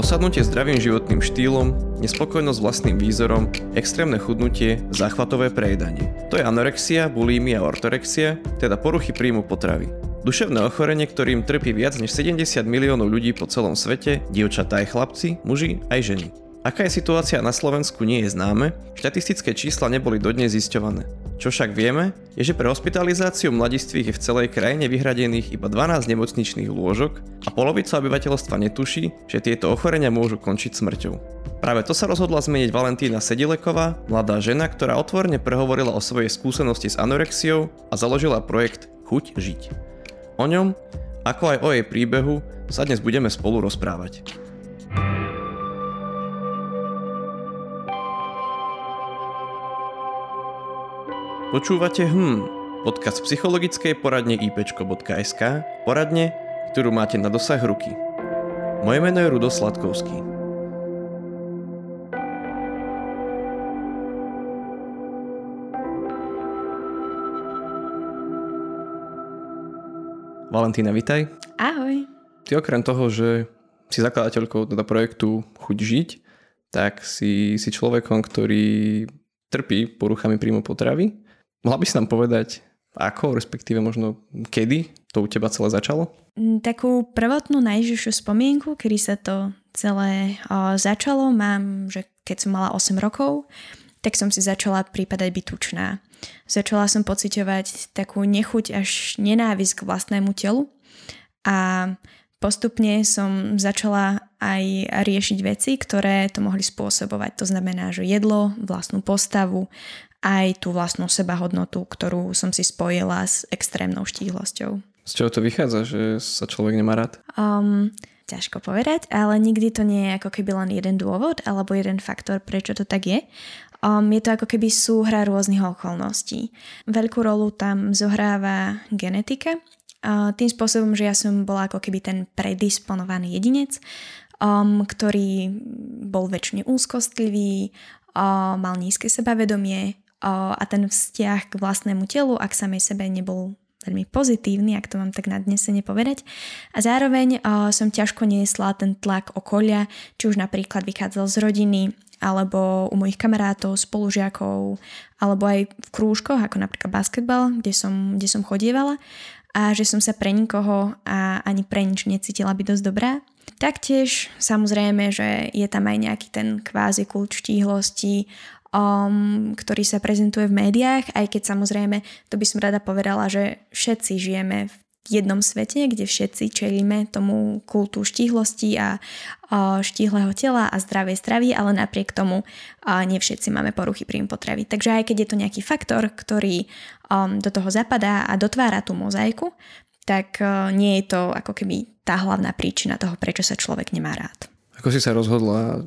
Osadnutie zdravým životným štýlom, nespokojnosť vlastným výzorom, extrémne chudnutie, záchvatové prejedanie. To je anorexia, bulímia a ortorexia, teda poruchy príjmu potravy. Duševné ochorenie, ktorým trpí viac než 70 miliónov ľudí po celom svete, dievčatá aj chlapci, muži aj ženy. Aká je situácia na Slovensku nie je známe, štatistické čísla neboli dodnes zisťované. Čo však vieme, je, že pre hospitalizáciu mladistvých je v celej krajine vyhradených iba 12 nemocničných lôžok a polovica obyvateľstva netuší, že tieto ochorenia môžu končiť smrťou. Práve to sa rozhodla zmeniť Valentína Sedileková, mladá žena, ktorá otvorene prehovorila o svojej skúsenosti s anorexiou a založila projekt Chuť žiť. O ňom, ako aj o jej príbehu, sa dnes budeme spolu rozprávať. Počúvate HM, podcast psychologickej poradne ipčko.sk, poradne, ktorú máte na dosah ruky. Moje meno je Rudo Sladkovský. Valentína, vitaj. Ahoj. Ty okrem toho, že si zakladateľkou teda projektu Chuť žiť, tak si, si človekom, ktorý trpí poruchami príjmu potravy Mohla by si nám povedať, ako, respektíve možno kedy to u teba celé začalo? Mm, takú prvotnú najžišiu spomienku, kedy sa to celé o, začalo, mám, že keď som mala 8 rokov, tak som si začala prípadať byť tučná. Začala som pociťovať takú nechuť až nenávisť k vlastnému telu a postupne som začala aj riešiť veci, ktoré to mohli spôsobovať. To znamená, že jedlo, vlastnú postavu, aj tú vlastnú sebahodnotu, ktorú som si spojila s extrémnou štíhlosťou. Z čoho to vychádza, že sa človek nemá rád? Um, ťažko povedať, ale nikdy to nie je ako keby len jeden dôvod alebo jeden faktor, prečo to tak je. Um, je to ako keby súhra rôznych okolností. Veľkú rolu tam zohráva genetika, uh, tým spôsobom, že ja som bola ako keby ten predisponovaný jedinec, um, ktorý bol väčšine úzkostlivý, um, mal nízke sebavedomie, a ten vzťah k vlastnému telu a k samej sebe nebol veľmi pozitívny, ak to mám tak nadnesene povedať. A zároveň uh, som ťažko niesla ten tlak okolia, či už napríklad vychádzal z rodiny, alebo u mojich kamarátov, spolužiakov, alebo aj v krúžkoch, ako napríklad basketbal, kde som, kde som chodievala a že som sa pre nikoho a ani pre nič necítila byť dosť dobrá. Taktiež samozrejme, že je tam aj nejaký ten kvázi kult štíhlosti, um, ktorý sa prezentuje v médiách, aj keď samozrejme, to by som rada povedala, že všetci žijeme v jednom svete, kde všetci čelíme tomu kultu štíhlosti a štíhleho tela a zdravej stravy, ale napriek tomu nie všetci máme poruchy príjmu potravy. Takže aj keď je to nejaký faktor, ktorý um, do toho zapadá a dotvára tú mozaiku, tak uh, nie je to ako keby tá hlavná príčina toho, prečo sa človek nemá rád. Ako si sa rozhodla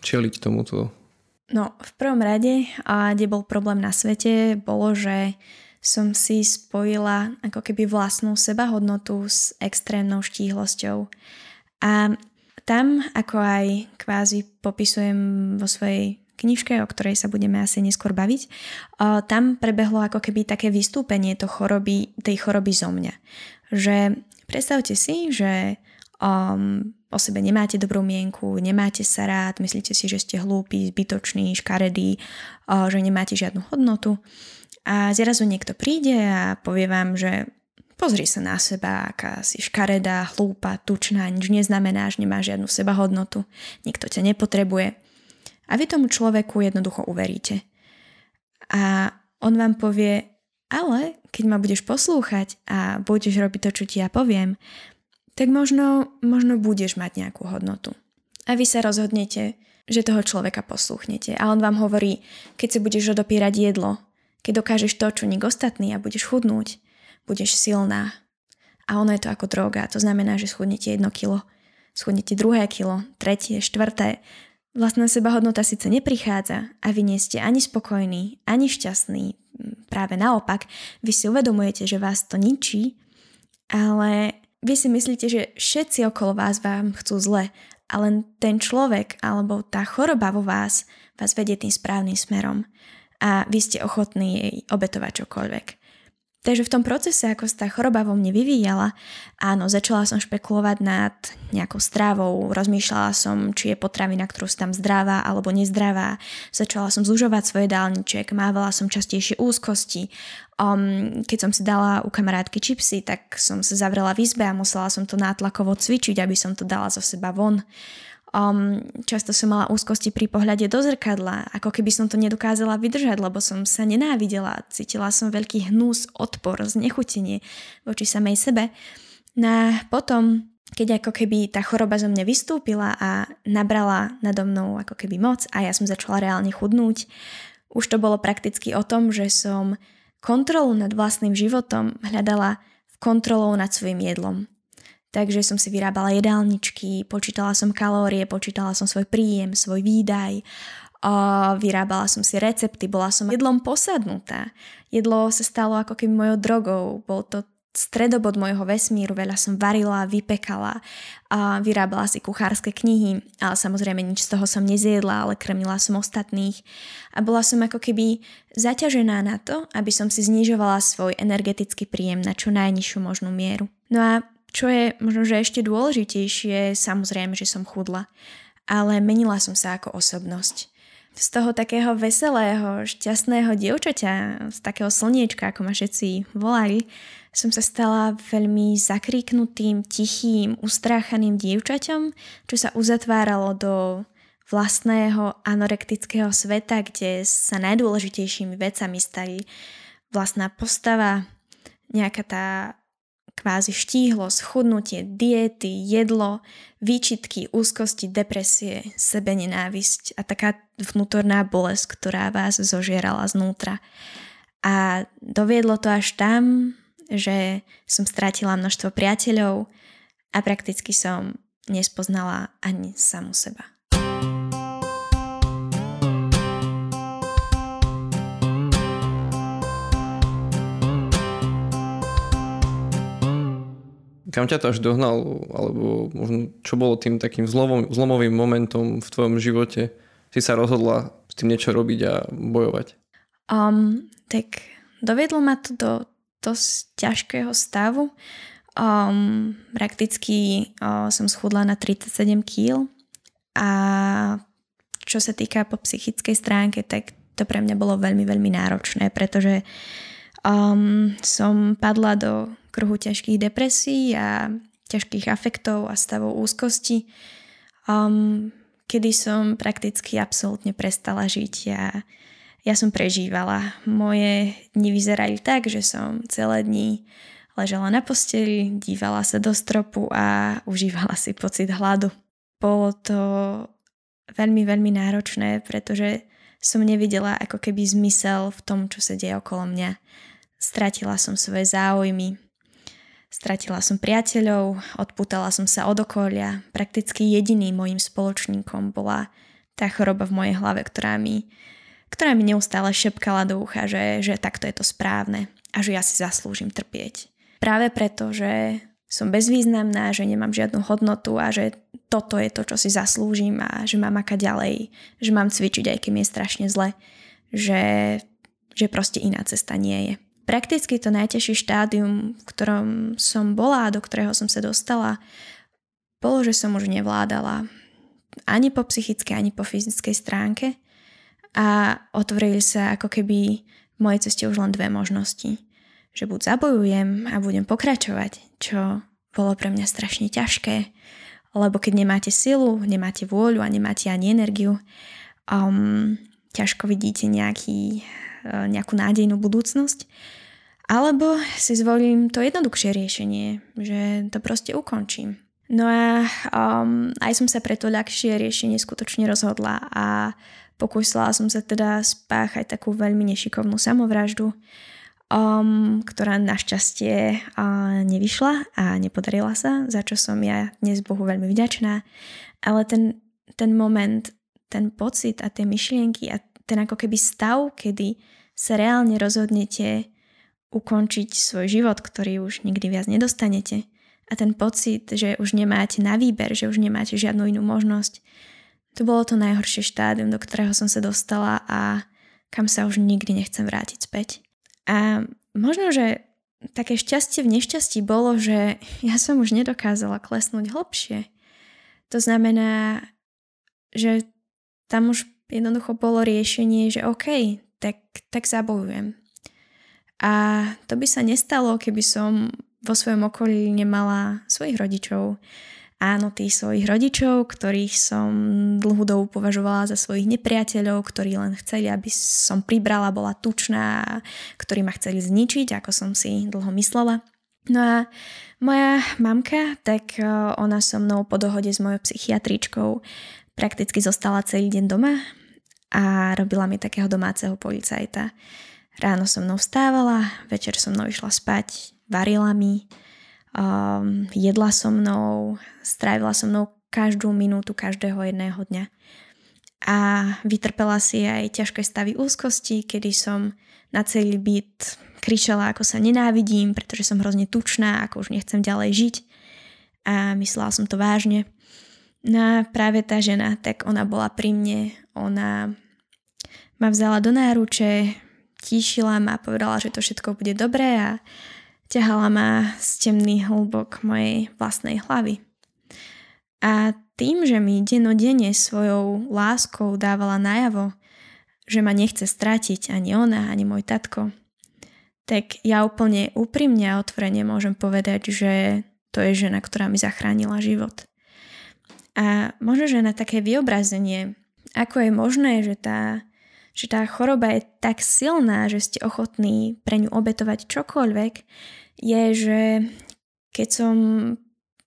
čeliť tomuto No, v prvom rade, a kde bol problém na svete, bolo, že som si spojila ako keby vlastnú sebahodnotu s extrémnou štíhlosťou. A tam, ako aj kvázi popisujem vo svojej knižke, o ktorej sa budeme asi neskôr baviť, tam prebehlo ako keby také vystúpenie to choroby, tej choroby zo mňa. Že predstavte si, že um, o sebe nemáte dobrú mienku, nemáte sa rád, myslíte si, že ste hlúpi, zbytoční, škaredí, že nemáte žiadnu hodnotu. A zrazu niekto príde a povie vám, že pozri sa na seba, aká si škaredá, hlúpa, tučná, nič neznamenáš, nemáš žiadnu sebahodnotu, nikto ťa nepotrebuje. A vy tomu človeku jednoducho uveríte. A on vám povie, ale keď ma budeš poslúchať a budeš robiť to, čo ti ja poviem, tak možno, možno budeš mať nejakú hodnotu. A vy sa rozhodnete, že toho človeka poslúchnete. A on vám hovorí, keď si budeš odopírať jedlo, keď dokážeš to, čo nik ostatný a budeš chudnúť, budeš silná. A ono je to ako droga, to znamená, že schudnete jedno kilo, schudnete druhé kilo, tretie, štvrté. Vlastná sebahodnota síce neprichádza a vy nie ste ani spokojní, ani šťastní. Práve naopak, vy si uvedomujete, že vás to ničí, ale vy si myslíte, že všetci okolo vás vám chcú zle a len ten človek alebo tá choroba vo vás vás vedie tým správnym smerom a vy ste ochotní jej obetovať čokoľvek. Takže v tom procese, ako sa tá choroba vo mne vyvíjala, áno, začala som špekulovať nad nejakou strávou, rozmýšľala som, či je potravina, ktorú som tam zdravá alebo nezdravá, začala som zužovať svoje dálniček, mávala som častejšie úzkosti, um, keď som si dala u kamarátky čipsy, tak som sa zavrela v izbe a musela som to nátlakovo cvičiť, aby som to dala zo seba von. Um, často som mala úzkosti pri pohľade do zrkadla, ako keby som to nedokázala vydržať, lebo som sa nenávidela. Cítila som veľký hnus, odpor, znechutenie voči samej sebe. No a potom, keď ako keby tá choroba zo mňa vystúpila a nabrala nado mnou ako keby moc a ja som začala reálne chudnúť, už to bolo prakticky o tom, že som kontrolu nad vlastným životom hľadala kontrolou nad svojim jedlom. Takže som si vyrábala jedálničky, počítala som kalórie, počítala som svoj príjem, svoj výdaj, vyrábala som si recepty, bola som jedlom posadnutá. Jedlo sa stalo ako keby mojou drogou, bol to stredobod môjho vesmíru, veľa som varila, vypekala, a vyrábala si kuchárske knihy, ale samozrejme nič z toho som nezjedla, ale krmila som ostatných a bola som ako keby zaťažená na to, aby som si znižovala svoj energetický príjem na čo najnižšiu možnú mieru. No a čo je možno, že ešte dôležitejšie, samozrejme, že som chudla, ale menila som sa ako osobnosť. Z toho takého veselého, šťastného dievčaťa, z takého slniečka, ako ma všetci volali, som sa stala veľmi zakríknutým, tichým, ustráchaným dievčaťom, čo sa uzatváralo do vlastného anorektického sveta, kde sa najdôležitejšími vecami stali vlastná postava, nejaká tá kvázi štíhlosť, chudnutie, diety, jedlo, výčitky, úzkosti, depresie, sebenenávisť a taká vnútorná bolesť, ktorá vás zožierala znútra. A doviedlo to až tam, že som strátila množstvo priateľov a prakticky som nespoznala ani samu seba. Kam ťa to až dohnal, alebo možno čo bolo tým takým zlomom, zlomovým momentom v tvojom živote? Si sa rozhodla s tým niečo robiť a bojovať? Um, tak dovedlo ma to do dosť ťažkého stavu. Um, prakticky uh, som schudla na 37 kg a čo sa týka po psychickej stránke, tak to pre mňa bolo veľmi, veľmi náročné, pretože um, som padla do kruhu ťažkých depresí a ťažkých afektov a stavov úzkosti, um, kedy som prakticky absolútne prestala žiť. Ja, ja som prežívala. Moje dni vyzerali tak, že som celé dni ležala na posteli, dívala sa do stropu a užívala si pocit hladu. Bolo to veľmi, veľmi náročné, pretože som nevidela ako keby zmysel v tom, čo sa deje okolo mňa. Stratila som svoje záujmy, Stratila som priateľov, odputala som sa od okolia. Prakticky jediným mojim spoločníkom bola tá choroba v mojej hlave, ktorá mi, ktorá mi neustále šepkala do ucha, že, že takto je to správne a že ja si zaslúžim trpieť. Práve preto, že som bezvýznamná, že nemám žiadnu hodnotu a že toto je to, čo si zaslúžim a že mám aká ďalej, že mám cvičiť, aj keď mi je strašne zle, že, že proste iná cesta nie je. Prakticky to najťažšie štádium, v ktorom som bola a do ktorého som sa dostala, bolo, že som už nevládala ani po psychickej, ani po fyzickej stránke a otvorili sa ako keby v mojej ceste už len dve možnosti. Že buď zabojujem a budem pokračovať, čo bolo pre mňa strašne ťažké, lebo keď nemáte silu, nemáte vôľu a nemáte ani energiu, um, ťažko vidíte nejaký nejakú nádejnú budúcnosť. Alebo si zvolím to jednoduchšie riešenie, že to proste ukončím. No a um, aj som sa pre to ľahšie riešenie skutočne rozhodla a pokúsila som sa teda spáchať takú veľmi nešikovnú samovraždu, um, ktorá našťastie uh, nevyšla a nepodarila sa, za čo som ja dnes Bohu veľmi vďačná. Ale ten, ten moment, ten pocit a tie myšlienky a ten ako keby stav, kedy sa reálne rozhodnete ukončiť svoj život, ktorý už nikdy viac nedostanete a ten pocit, že už nemáte na výber, že už nemáte žiadnu inú možnosť, to bolo to najhoršie štádium, do ktorého som sa dostala a kam sa už nikdy nechcem vrátiť späť. A možno, že také šťastie v nešťastí bolo, že ja som už nedokázala klesnúť hlbšie. To znamená, že tam už jednoducho bolo riešenie, že OK, tak, tak zabojujem. A to by sa nestalo, keby som vo svojom okolí nemala svojich rodičov. Áno, tých svojich rodičov, ktorých som dlhú dobu považovala za svojich nepriateľov, ktorí len chceli, aby som pribrala, bola tučná, ktorí ma chceli zničiť, ako som si dlho myslela. No a moja mamka, tak e, ona so mnou po dohode s mojou psychiatričkou prakticky zostala celý deň doma a robila mi takého domáceho policajta. Ráno so mnou vstávala, večer so mnou išla spať, varila mi, um, jedla so mnou, strávila so mnou každú minútu každého jedného dňa. A vytrpela si aj ťažké stavy úzkosti, kedy som na celý byt kričala, ako sa nenávidím, pretože som hrozne tučná, ako už nechcem ďalej žiť. A myslela som to vážne. No práve tá žena, tak ona bola pri mne, ona ma vzala do náruče, tíšila ma, povedala, že to všetko bude dobré a ťahala ma z temný hlbok mojej vlastnej hlavy. A tým, že mi denodenne svojou láskou dávala najavo, že ma nechce stratiť ani ona, ani môj tatko, tak ja úplne úprimne a otvorene môžem povedať, že to je žena, ktorá mi zachránila život. A možno, že na také vyobrazenie, ako je možné, že tá, že tá choroba je tak silná, že ste ochotní pre ňu obetovať čokoľvek, je, že keď som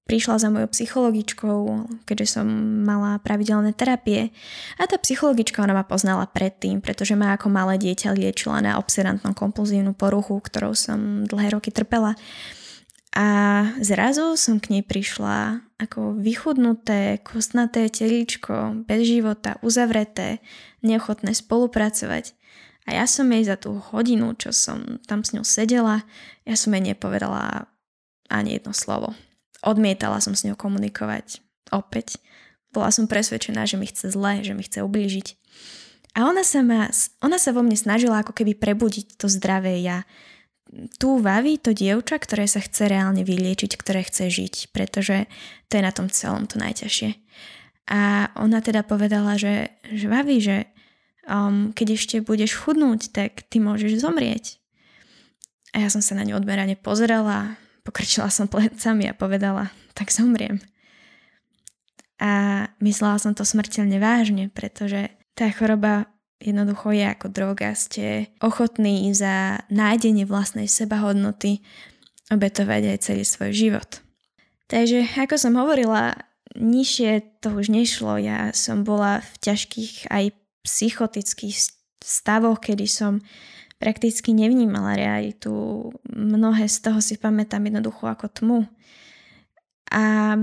prišla za mojou psychologičkou, keďže som mala pravidelné terapie. A tá psychologička, ona ma poznala predtým, pretože ma ako malé dieťa liečila na obsedantnú kompulzívnu poruchu, ktorou som dlhé roky trpela. A zrazu som k nej prišla ako vychudnuté, kostnaté teličko, bez života, uzavreté, neochotné spolupracovať. A ja som jej za tú hodinu, čo som tam s ňou sedela, ja som jej nepovedala ani jedno slovo. Odmietala som s ňou komunikovať. Opäť. Bola som presvedčená, že mi chce zle, že mi chce ublížiť. A ona sa, ma, ona sa vo mne snažila ako keby prebudiť to zdravé ja tu vaví to dievča, ktoré sa chce reálne vyliečiť, ktoré chce žiť, pretože to je na tom celom to najťažšie. A ona teda povedala, že, že vaví, že um, keď ešte budeš chudnúť, tak ty môžeš zomrieť. A ja som sa na ňu odmerane pozerala, pokrčila som plecami a povedala, tak zomriem. A myslela som to smrteľne vážne, pretože tá choroba jednoducho je ako droga, ste ochotní za nájdenie vlastnej sebahodnoty obetovať aj celý svoj život. Takže ako som hovorila, nižšie to už nešlo. Ja som bola v ťažkých aj psychotických stavoch, kedy som prakticky nevnímala realitu. Mnohé z toho si pamätám jednoducho ako tmu. A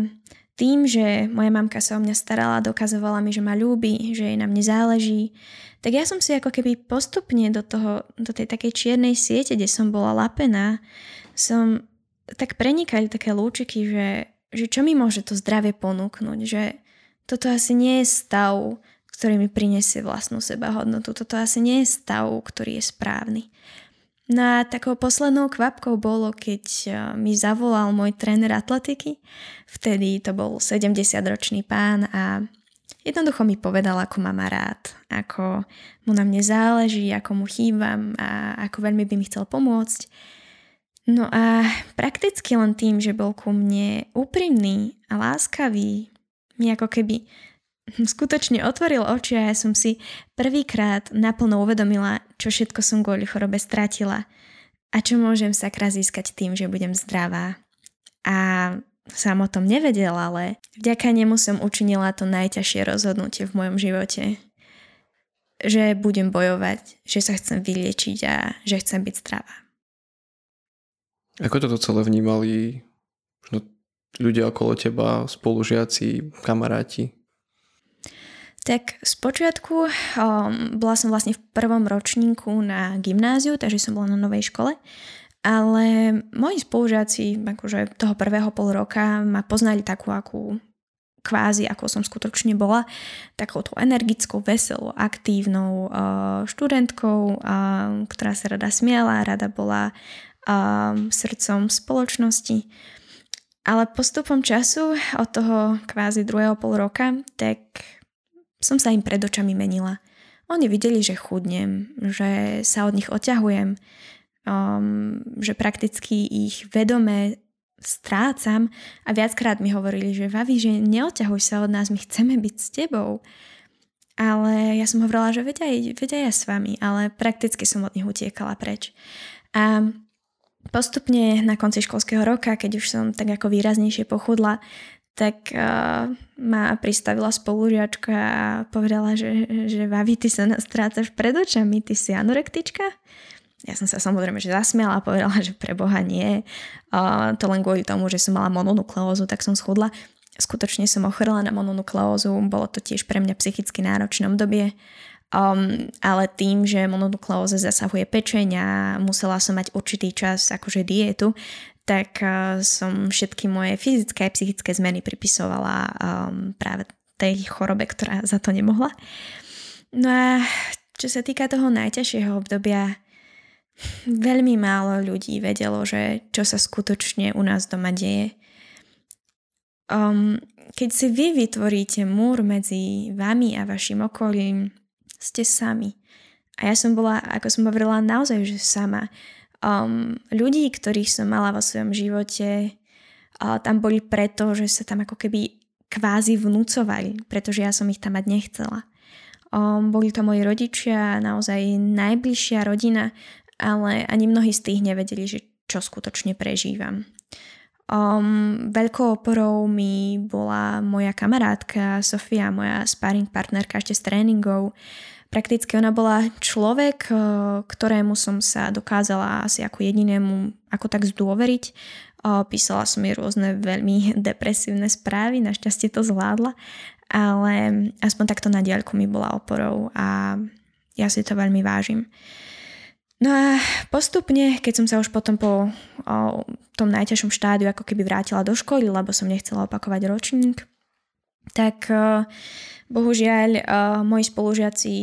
tým, že moja mamka sa o mňa starala, dokazovala mi, že ma ľúbi, že jej na mne záleží, tak ja som si ako keby postupne do, toho, do tej takej čiernej siete, kde som bola lapená, som tak prenikali také lúčiky, že, že čo mi môže to zdravie ponúknuť, že toto asi nie je stav, ktorý mi prinesie vlastnú sebahodnotu, toto asi nie je stav, ktorý je správny. No a takou poslednou kvapkou bolo, keď e, mi zavolal môj tréner atletiky. Vtedy to bol 70-ročný pán a Jednoducho mi povedal, ako ma má rád, ako mu na mne záleží, ako mu chýbam a ako veľmi by mi chcel pomôcť. No a prakticky len tým, že bol ku mne úprimný a láskavý, mi ako keby skutočne otvoril oči a ja som si prvýkrát naplno uvedomila, čo všetko som kvôli chorobe stratila a čo môžem sakra získať tým, že budem zdravá. A sám o tom nevedel, ale vďaka nemu som učinila to najťažšie rozhodnutie v mojom živote. Že budem bojovať, že sa chcem vyliečiť a že chcem byť zdravá. Ako toto celé vnímali no, ľudia okolo teba, spolužiaci, kamaráti? Tak spočiatku um, bola som vlastne v prvom ročníku na gymnáziu, takže som bola na novej škole ale moji spolužiaci akože toho prvého pol roka ma poznali takú, akú kvázi, ako som skutočne bola, takouto energickou, veselou, aktívnou uh, študentkou, uh, ktorá sa rada smiala, rada bola um, srdcom spoločnosti. Ale postupom času, od toho kvázi druhého pol roka, tak som sa im pred očami menila. Oni videli, že chudnem, že sa od nich odťahujem, um, že prakticky ich vedome strácam a viackrát mi hovorili, že Vavi, že neodťahuj sa od nás, my chceme byť s tebou. Ale ja som hovorila, že veď aj ja s vami, ale prakticky som od nich utiekala preč. A postupne na konci školského roka, keď už som tak ako výraznejšie pochudla, tak uh, ma pristavila spolužiačka a povedala, že, že Vavi, ty sa nás strácaš pred očami, ty si anorektička? Ja som sa samozrejme že zasmiala a povedala, že pre Boha nie. Uh, to len kvôli tomu, že som mala mononukleózu, tak som schudla. Skutočne som ochorela na mononukleózu, bolo to tiež pre mňa psychicky náročné obdobie. Um, ale tým, že mononukleóza zasahuje pečeň a musela som mať určitý čas akože dietu, tak uh, som všetky moje fyzické a psychické zmeny pripisovala um, práve tej chorobe, ktorá za to nemohla. No a čo sa týka toho najťažšieho obdobia, veľmi málo ľudí vedelo, že čo sa skutočne u nás doma deje. Um, keď si vy vytvoríte múr medzi vami a vašim okolím, ste sami. A ja som bola, ako som hovorila, naozaj že sama. Um, ľudí, ktorých som mala vo svojom živote, uh, tam boli preto, že sa tam ako keby kvázi vnúcovali, pretože ja som ich tam mať nechcela. Um, boli to moji rodičia, naozaj najbližšia rodina, ale ani mnohí z tých nevedeli, že čo skutočne prežívam. Um, veľkou oporou mi bola moja kamarátka Sofia, moja sparring partnerka ešte z tréningov. Prakticky ona bola človek, eh, ktorému som sa dokázala asi ako jedinému ako tak zdôveriť. Eh, písala som jej rôzne veľmi depresívne správy, našťastie to zvládla, ale aspoň takto na diaľku mi bola oporou a ja si to veľmi vážim. No a postupne, keď som sa už potom po o, tom najťažšom štádiu ako keby vrátila do školy, lebo som nechcela opakovať ročník, tak uh, bohužiaľ uh, moji spolužiaci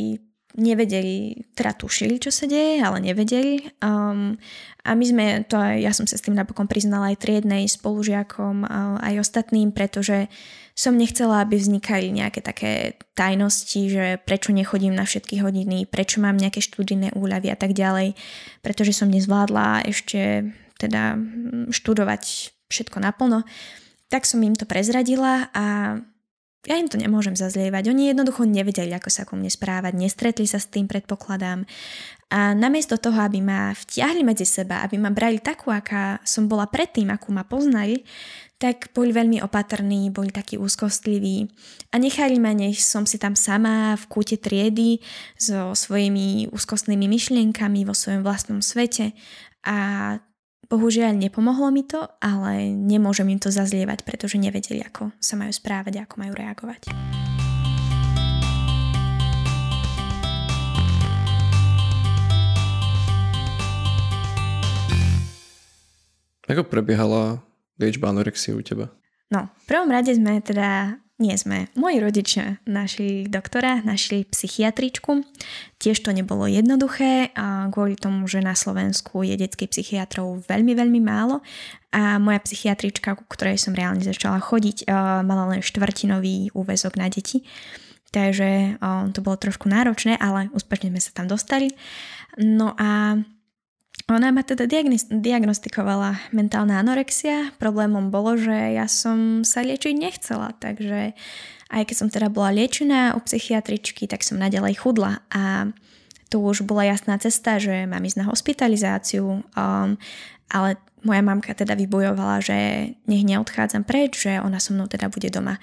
nevedeli, teda tušili, čo sa deje, ale nevedeli. Um, a my sme, to ja som sa s tým napokon priznala aj triednej spolužiakom, uh, aj ostatným, pretože som nechcela, aby vznikali nejaké také tajnosti, že prečo nechodím na všetky hodiny, prečo mám nejaké študijné úľavy a tak ďalej, pretože som nezvládla ešte teda študovať všetko naplno. Tak som im to prezradila a ja im to nemôžem zazlievať. Oni jednoducho nevedeli, ako sa ku mne správať, nestretli sa s tým, predpokladám. A namiesto toho, aby ma vtiahli medzi seba, aby ma brali takú, aká som bola predtým, akú ma poznali, tak boli veľmi opatrní, boli takí úzkostliví a nechali ma, nech som si tam sama v kúte triedy so svojimi úzkostnými myšlienkami vo svojom vlastnom svete a Bohužiaľ nepomohlo mi to, ale nemôžem im to zazlievať, pretože nevedeli, ako sa majú správať a ako majú reagovať. Ako prebiehala liečba anorexie u teba? No, v prvom rade sme teda nie sme. Moji rodičia našli doktora, našli psychiatričku. Tiež to nebolo jednoduché a kvôli tomu, že na Slovensku je detských psychiatrov veľmi, veľmi málo a moja psychiatrička, ku ktorej som reálne začala chodiť, mala len štvrtinový úvezok na deti. Takže to bolo trošku náročné, ale úspešne sme sa tam dostali. No a ona ma teda diagnostikovala mentálna anorexia. Problémom bolo, že ja som sa liečiť nechcela, takže aj keď som teda bola liečená u psychiatričky, tak som nadalej chudla a tu už bola jasná cesta, že mám ísť na hospitalizáciu, um, ale moja mamka teda vybojovala, že nech neodchádzam preč, že ona so mnou teda bude doma.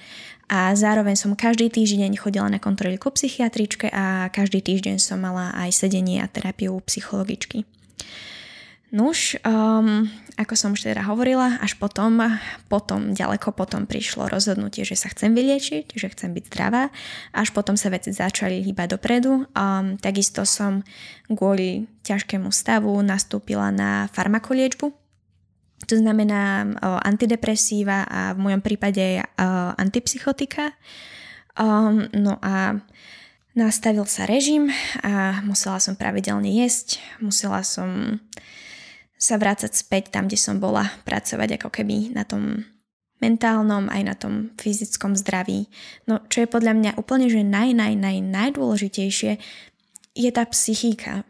A zároveň som každý týždeň chodila na kontroly ku psychiatričke a každý týždeň som mala aj sedenie a terapiu psychologičky. Nuž, um, ako som už teda hovorila, až potom, potom, ďaleko potom prišlo rozhodnutie, že sa chcem vyliečiť, že chcem byť zdravá. Až potom sa veci začali hýbať dopredu. Um, takisto som kvôli ťažkému stavu nastúpila na farmakoliečbu. To znamená uh, antidepresíva a v mojom prípade uh, antipsychotika. Um, no a nastavil sa režim a musela som pravidelne jesť, musela som sa vrácať späť tam, kde som bola, pracovať ako keby na tom mentálnom, aj na tom fyzickom zdraví. No čo je podľa mňa úplne, že naj, naj, naj, najdôležitejšie, je tá psychika.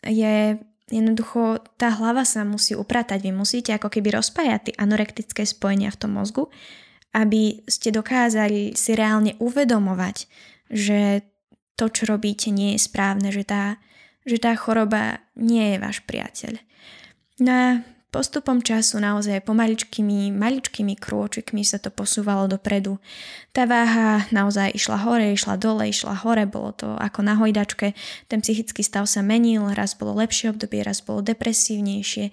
Je jednoducho, tá hlava sa musí upratať. Vy musíte ako keby rozpájať tie anorektické spojenia v tom mozgu, aby ste dokázali si reálne uvedomovať, že to, čo robíte, nie je správne, že tá, že tá choroba nie je váš priateľ. No a postupom času naozaj pomaličkými, maličkými krôčikmi sa to posúvalo dopredu. Tá váha naozaj išla hore, išla dole, išla hore, bolo to ako na hojdačke. Ten psychický stav sa menil, raz bolo lepšie obdobie, raz bolo depresívnejšie.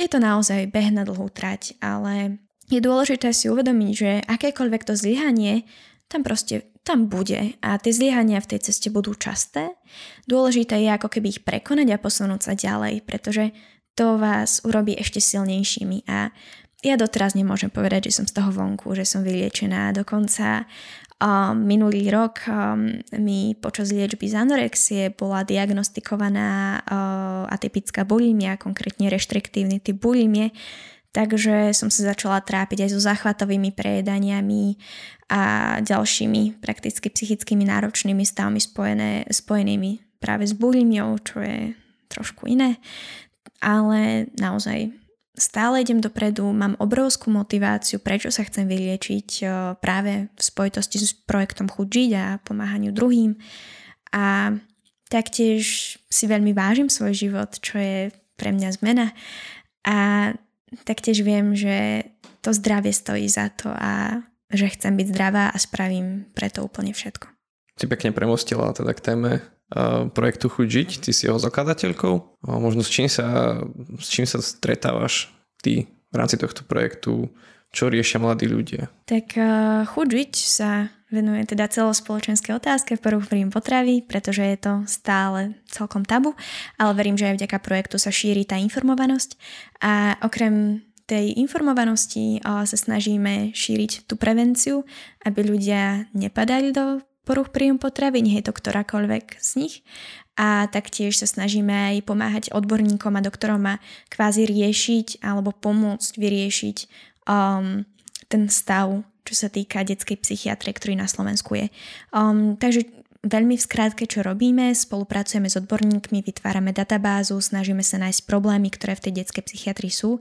Je to naozaj beh na dlhú trať, ale je dôležité si uvedomiť, že akékoľvek to zlyhanie tam proste tam bude a tie zlyhania v tej ceste budú časté. Dôležité je ako keby ich prekonať a posunúť sa ďalej, pretože to vás urobí ešte silnejšími a ja doteraz nemôžem povedať, že som z toho vonku, že som vyliečená. Dokonca um, minulý rok um, mi počas liečby z anorexie bola diagnostikovaná uh, atypická bulimia, konkrétne reštriktívny typ bulimie, Takže som sa začala trápiť aj so záchvatovými prejedaniami a ďalšími prakticky psychickými náročnými stavmi spojené, spojenými práve s bulimiou, čo je trošku iné. Ale naozaj stále idem dopredu, mám obrovskú motiváciu, prečo sa chcem vyliečiť práve v spojitosti s projektom Chudžiť a pomáhaniu druhým. A taktiež si veľmi vážim svoj život, čo je pre mňa zmena. A taktiež viem, že to zdravie stojí za to a že chcem byť zdravá a spravím preto úplne všetko. Si pekne premostila teda k téme projektu Chuť žiť, ty si jeho zakladateľkou. Možno s čím sa, s čím sa stretávaš ty v rámci tohto projektu, čo riešia mladí ľudia? Tak uh, Chuť žiť sa venuje teda celospoločenské otázke v prvú príjm potravy, pretože je to stále celkom tabu, ale verím, že aj vďaka projektu sa šíri tá informovanosť a okrem tej informovanosti sa snažíme šíriť tú prevenciu, aby ľudia nepadali do poruch príjmu potravy, nie je to ktorákoľvek z nich. A taktiež sa snažíme aj pomáhať odborníkom a doktorom a kvázi riešiť alebo pomôcť vyriešiť um, ten stav čo sa týka detskej psychiatrie, ktorý na Slovensku je. Um, takže veľmi v skrátke, čo robíme, spolupracujeme s odborníkmi, vytvárame databázu, snažíme sa nájsť problémy, ktoré v tej detskej psychiatrii sú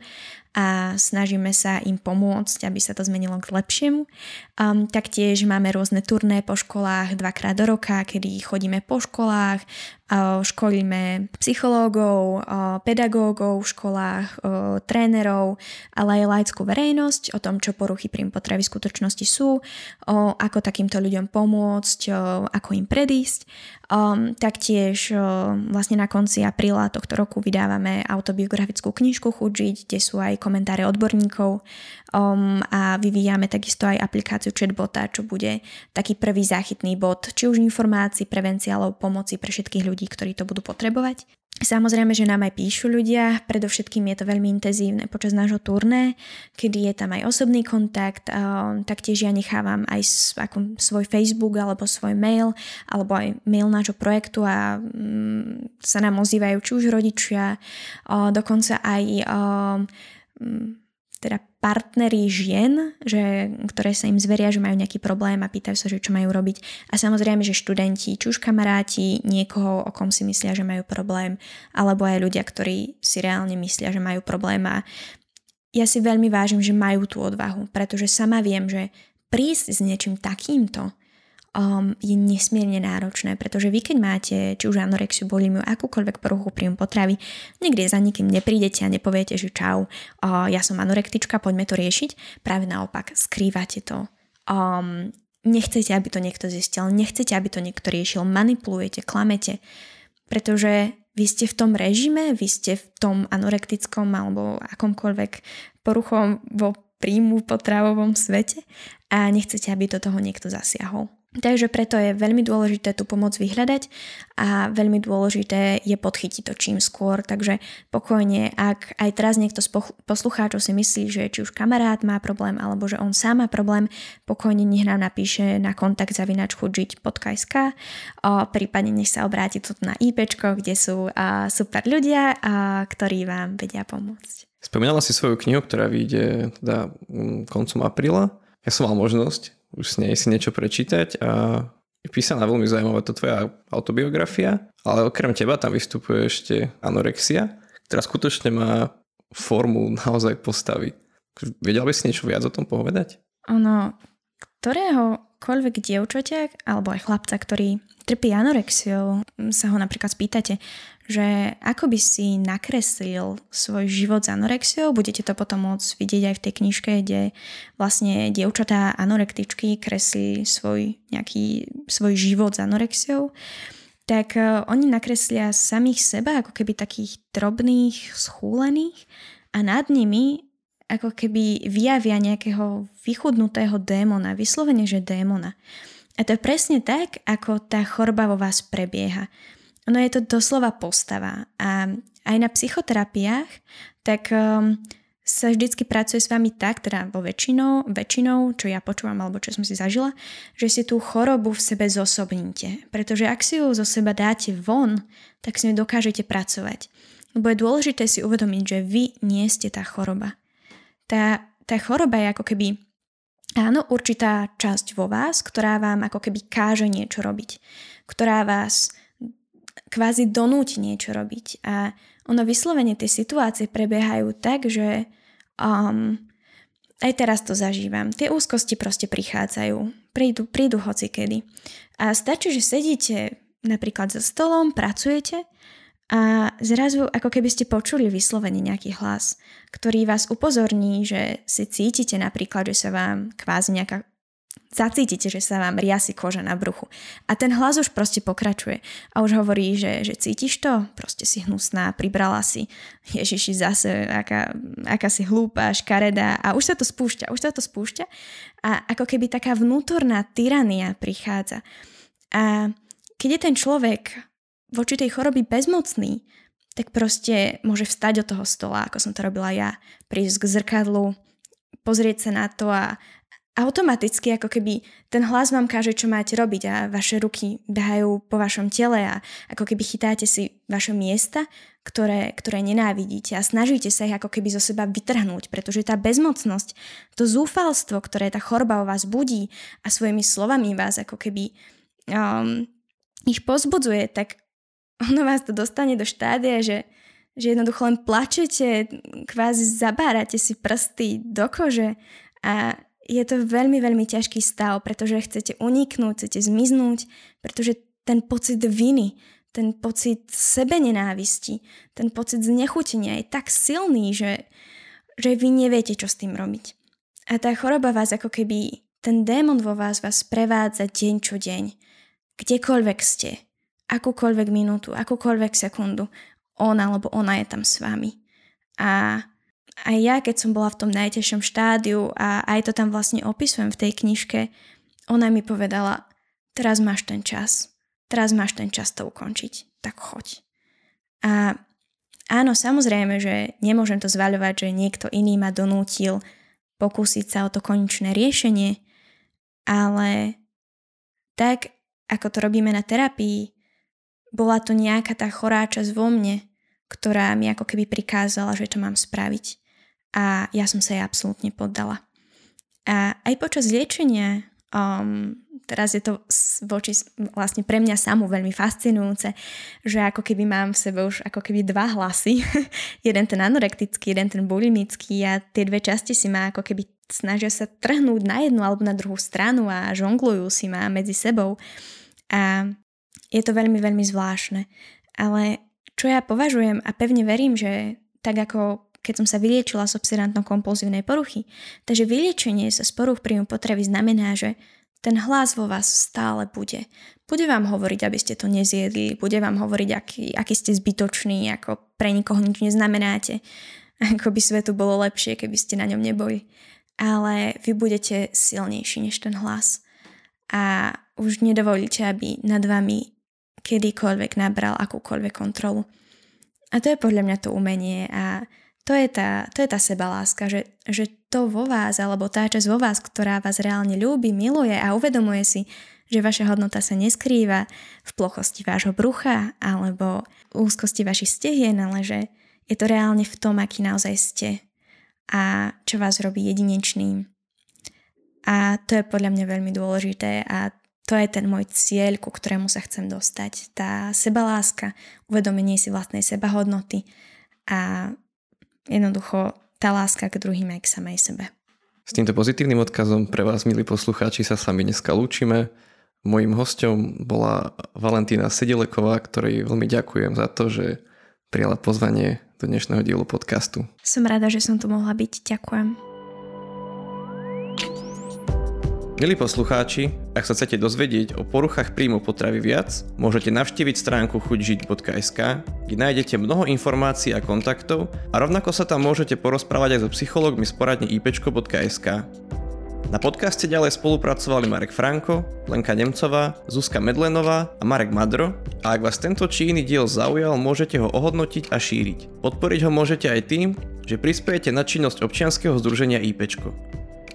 a snažíme sa im pomôcť, aby sa to zmenilo k lepšiemu. Um, taktiež máme rôzne turné po školách dvakrát do roka, kedy chodíme po školách, uh, školíme psychológov, uh, pedagógov v školách, uh, trénerov, ale aj laickú verejnosť o tom, čo poruchy príjm potravy v skutočnosti sú, uh, ako takýmto ľuďom pomôcť, uh, ako im predísť. Um, taktiež uh, vlastne na konci apríla tohto roku vydávame autobiografickú knižku Chuť kde sú aj komentáre odborníkov um, a vyvíjame takisto aj aplikáciu chatbota, čo bude taký prvý záchytný bod, či už informácií, prevencia alebo pomoci pre všetkých ľudí, ktorí to budú potrebovať. Samozrejme, že nám aj píšu ľudia, predovšetkým je to veľmi intenzívne počas nášho turné, kedy je tam aj osobný kontakt, taktiež ja nechávam aj svoj Facebook alebo svoj mail, alebo aj mail nášho projektu a mm, sa nám ozývajú či už rodičia, dokonca aj teda partneri žien, že, ktoré sa im zveria, že majú nejaký problém a pýtajú sa, že čo majú robiť. A samozrejme, že študenti, či už kamaráti, niekoho, o kom si myslia, že majú problém, alebo aj ľudia, ktorí si reálne myslia, že majú problém. A ja si veľmi vážim, že majú tú odvahu, pretože sama viem, že prísť s niečím takýmto um, je nesmierne náročné, pretože vy keď máte či už anorexiu, bulimiu, akúkoľvek poruchu príjmu potravy, niekde za nikým neprídete a nepoviete, že čau, uh, ja som anorektička, poďme to riešiť. Práve naopak, skrývate to. Um, nechcete, aby to niekto zistil, nechcete, aby to niekto riešil, manipulujete, klamete, pretože vy ste v tom režime, vy ste v tom anorektickom alebo akomkoľvek poruchom vo príjmu potravovom svete a nechcete, aby do toho niekto zasiahol. Takže preto je veľmi dôležité tú pomoc vyhľadať a veľmi dôležité je podchytiť to čím skôr. Takže pokojne, ak aj teraz niekto z poslucháčov si myslí, že či už kamarát má problém alebo že on sám má problém, pokojne nech nám napíše na kontakt zavinačchudžiť.sk prípadne nech sa obráti tu na IP, kde sú super ľudia, ktorí vám vedia pomôcť. Spomínala si svoju knihu, ktorá vyjde teda mm, koncom apríla. Ja som mal možnosť už s nej si niečo prečítať a je písaná veľmi zaujímavá to tvoja autobiografia, ale okrem teba tam vystupuje ešte anorexia, ktorá skutočne má formu naozaj postavy. Vedel by si niečo viac o tom povedať? Ono, ktoréhokoľvek dievčaťa alebo aj chlapca, ktorý trpí anorexiou, sa ho napríklad spýtate, že ako by si nakreslil svoj život s anorexiou, budete to potom môcť vidieť aj v tej knižke, kde vlastne dievčatá anorektičky kreslí svoj nejaký svoj život s anorexiou, tak e, oni nakreslia samých seba ako keby takých drobných, schúlených a nad nimi ako keby vyjavia nejakého vychudnutého démona, vyslovene, že démona. A to je presne tak, ako tá choroba vo vás prebieha. Ono je to doslova postava a aj na psychoterapiách, tak um, sa vždycky pracuje s vami tak, teda vo väčšinou, väčšinou, čo ja počúvam alebo čo som si zažila, že si tú chorobu v sebe zosobníte. Pretože ak si ju zo seba dáte von, tak s ňou dokážete pracovať. Lebo je dôležité si uvedomiť, že vy nie ste tá choroba. Tá, tá choroba je ako keby áno, určitá časť vo vás, ktorá vám ako keby káže niečo robiť. Ktorá vás kvázi donúti niečo robiť. A ono vyslovene tie situácie prebiehajú tak, že um, aj teraz to zažívam. Tie úzkosti proste prichádzajú. Prídu, prídu hoci kedy. A stačí, že sedíte napríklad za stolom, pracujete a zrazu ako keby ste počuli vyslovene nejaký hlas, ktorý vás upozorní, že si cítite napríklad, že sa vám kvázi nejaká zacítite, že sa vám riasi koža na bruchu. A ten hlas už proste pokračuje. A už hovorí, že, že cítiš to? Proste si hnusná, pribrala si. Ježiši, zase, aká, aká si hlúpa, škaredá. A už sa to spúšťa, už sa to spúšťa. A ako keby taká vnútorná tyrania prichádza. A keď je ten človek voči tej choroby bezmocný, tak proste môže vstať od toho stola, ako som to robila ja, prísť k zrkadlu, pozrieť sa na to a, automaticky ako keby ten hlas vám káže, čo máte robiť a vaše ruky behajú po vašom tele a ako keby chytáte si vaše miesta, ktoré, ktoré nenávidíte a snažíte sa ich ako keby zo seba vytrhnúť, pretože tá bezmocnosť, to zúfalstvo, ktoré tá choroba o vás budí a svojimi slovami vás ako keby um, ich pozbudzuje, tak ono vás to dostane do štádia, že, že jednoducho len plačete, kvázi zabárate si prsty do kože a je to veľmi, veľmi ťažký stav, pretože chcete uniknúť, chcete zmiznúť, pretože ten pocit viny, ten pocit sebe nenávisti, ten pocit znechutenia je tak silný, že, že vy neviete, čo s tým robiť. A tá choroba vás ako keby, ten démon vo vás vás prevádza deň čo deň. Kdekoľvek ste, akúkoľvek minútu, akúkoľvek sekundu, on alebo ona je tam s vami. A aj ja, keď som bola v tom najtežšom štádiu a aj to tam vlastne opisujem v tej knižke, ona mi povedala, teraz máš ten čas, teraz máš ten čas to ukončiť, tak choď. A áno, samozrejme, že nemôžem to zvaľovať, že niekto iný ma donútil pokúsiť sa o to konečné riešenie, ale tak, ako to robíme na terapii, bola to nejaká tá chorá časť vo mne, ktorá mi ako keby prikázala, že to mám spraviť a ja som sa jej absolútne poddala. A aj počas liečenia, um, teraz je to voči vlastne pre mňa samú veľmi fascinujúce, že ako keby mám v sebe už ako keby dva hlasy. jeden ten anorektický, jeden ten bulimický a tie dve časti si ma ako keby snažia sa trhnúť na jednu alebo na druhú stranu a žonglujú si ma medzi sebou. A je to veľmi, veľmi zvláštne. Ale čo ja považujem a pevne verím, že tak ako keď som sa vyliečila z obsedantno-kompulzívnej poruchy. Takže vyliečenie sa z poruch príjmu potravy znamená, že ten hlas vo vás stále bude. Bude vám hovoriť, aby ste to nezjedli, bude vám hovoriť, aký, aký ste zbytoční, ako pre nikoho nič neznamenáte, ako by svetu bolo lepšie, keby ste na ňom neboli. Ale vy budete silnejší než ten hlas. A už nedovolíte, aby nad vami kedykoľvek nabral akúkoľvek kontrolu. A to je podľa mňa to umenie a to je tá, to je tá sebaláska, že, že to vo vás, alebo tá časť vo vás, ktorá vás reálne ľúbi, miluje a uvedomuje si, že vaša hodnota sa neskrýva v plochosti vášho brucha alebo úzkosti vašich stehien, ale že je to reálne v tom, aký naozaj ste a čo vás robí jedinečným. A to je podľa mňa veľmi dôležité a to je ten môj cieľ, ku ktorému sa chcem dostať. Tá sebaláska, uvedomenie si vlastnej sebahodnoty a jednoducho tá láska k druhým aj k samej sebe. S týmto pozitívnym odkazom pre vás, milí poslucháči, sa s vami dneska lúčime. Mojím hostom bola Valentína Sedileková, ktorej veľmi ďakujem za to, že prijala pozvanie do dnešného dielu podcastu. Som rada, že som tu mohla byť. Ďakujem. Milí poslucháči, ak sa chcete dozvedieť o poruchách príjmu potravy viac, môžete navštíviť stránku chuťžiť.sk, kde nájdete mnoho informácií a kontaktov a rovnako sa tam môžete porozprávať aj so psychológmi z poradne ipečko.sk. Na podcaste ďalej spolupracovali Marek Franko, Lenka Nemcová, Zuzka Medlenová a Marek Madro a ak vás tento či iný diel zaujal, môžete ho ohodnotiť a šíriť. Podporiť ho môžete aj tým, že prispiejete na činnosť občianskeho združenia IPčko.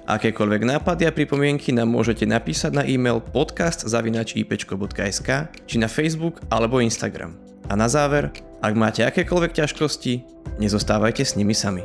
Akékoľvek nápady a pripomienky nám môžete napísať na e-mail podcast.ipečko.sk či na Facebook alebo Instagram. A na záver, ak máte akékoľvek ťažkosti, nezostávajte s nimi sami.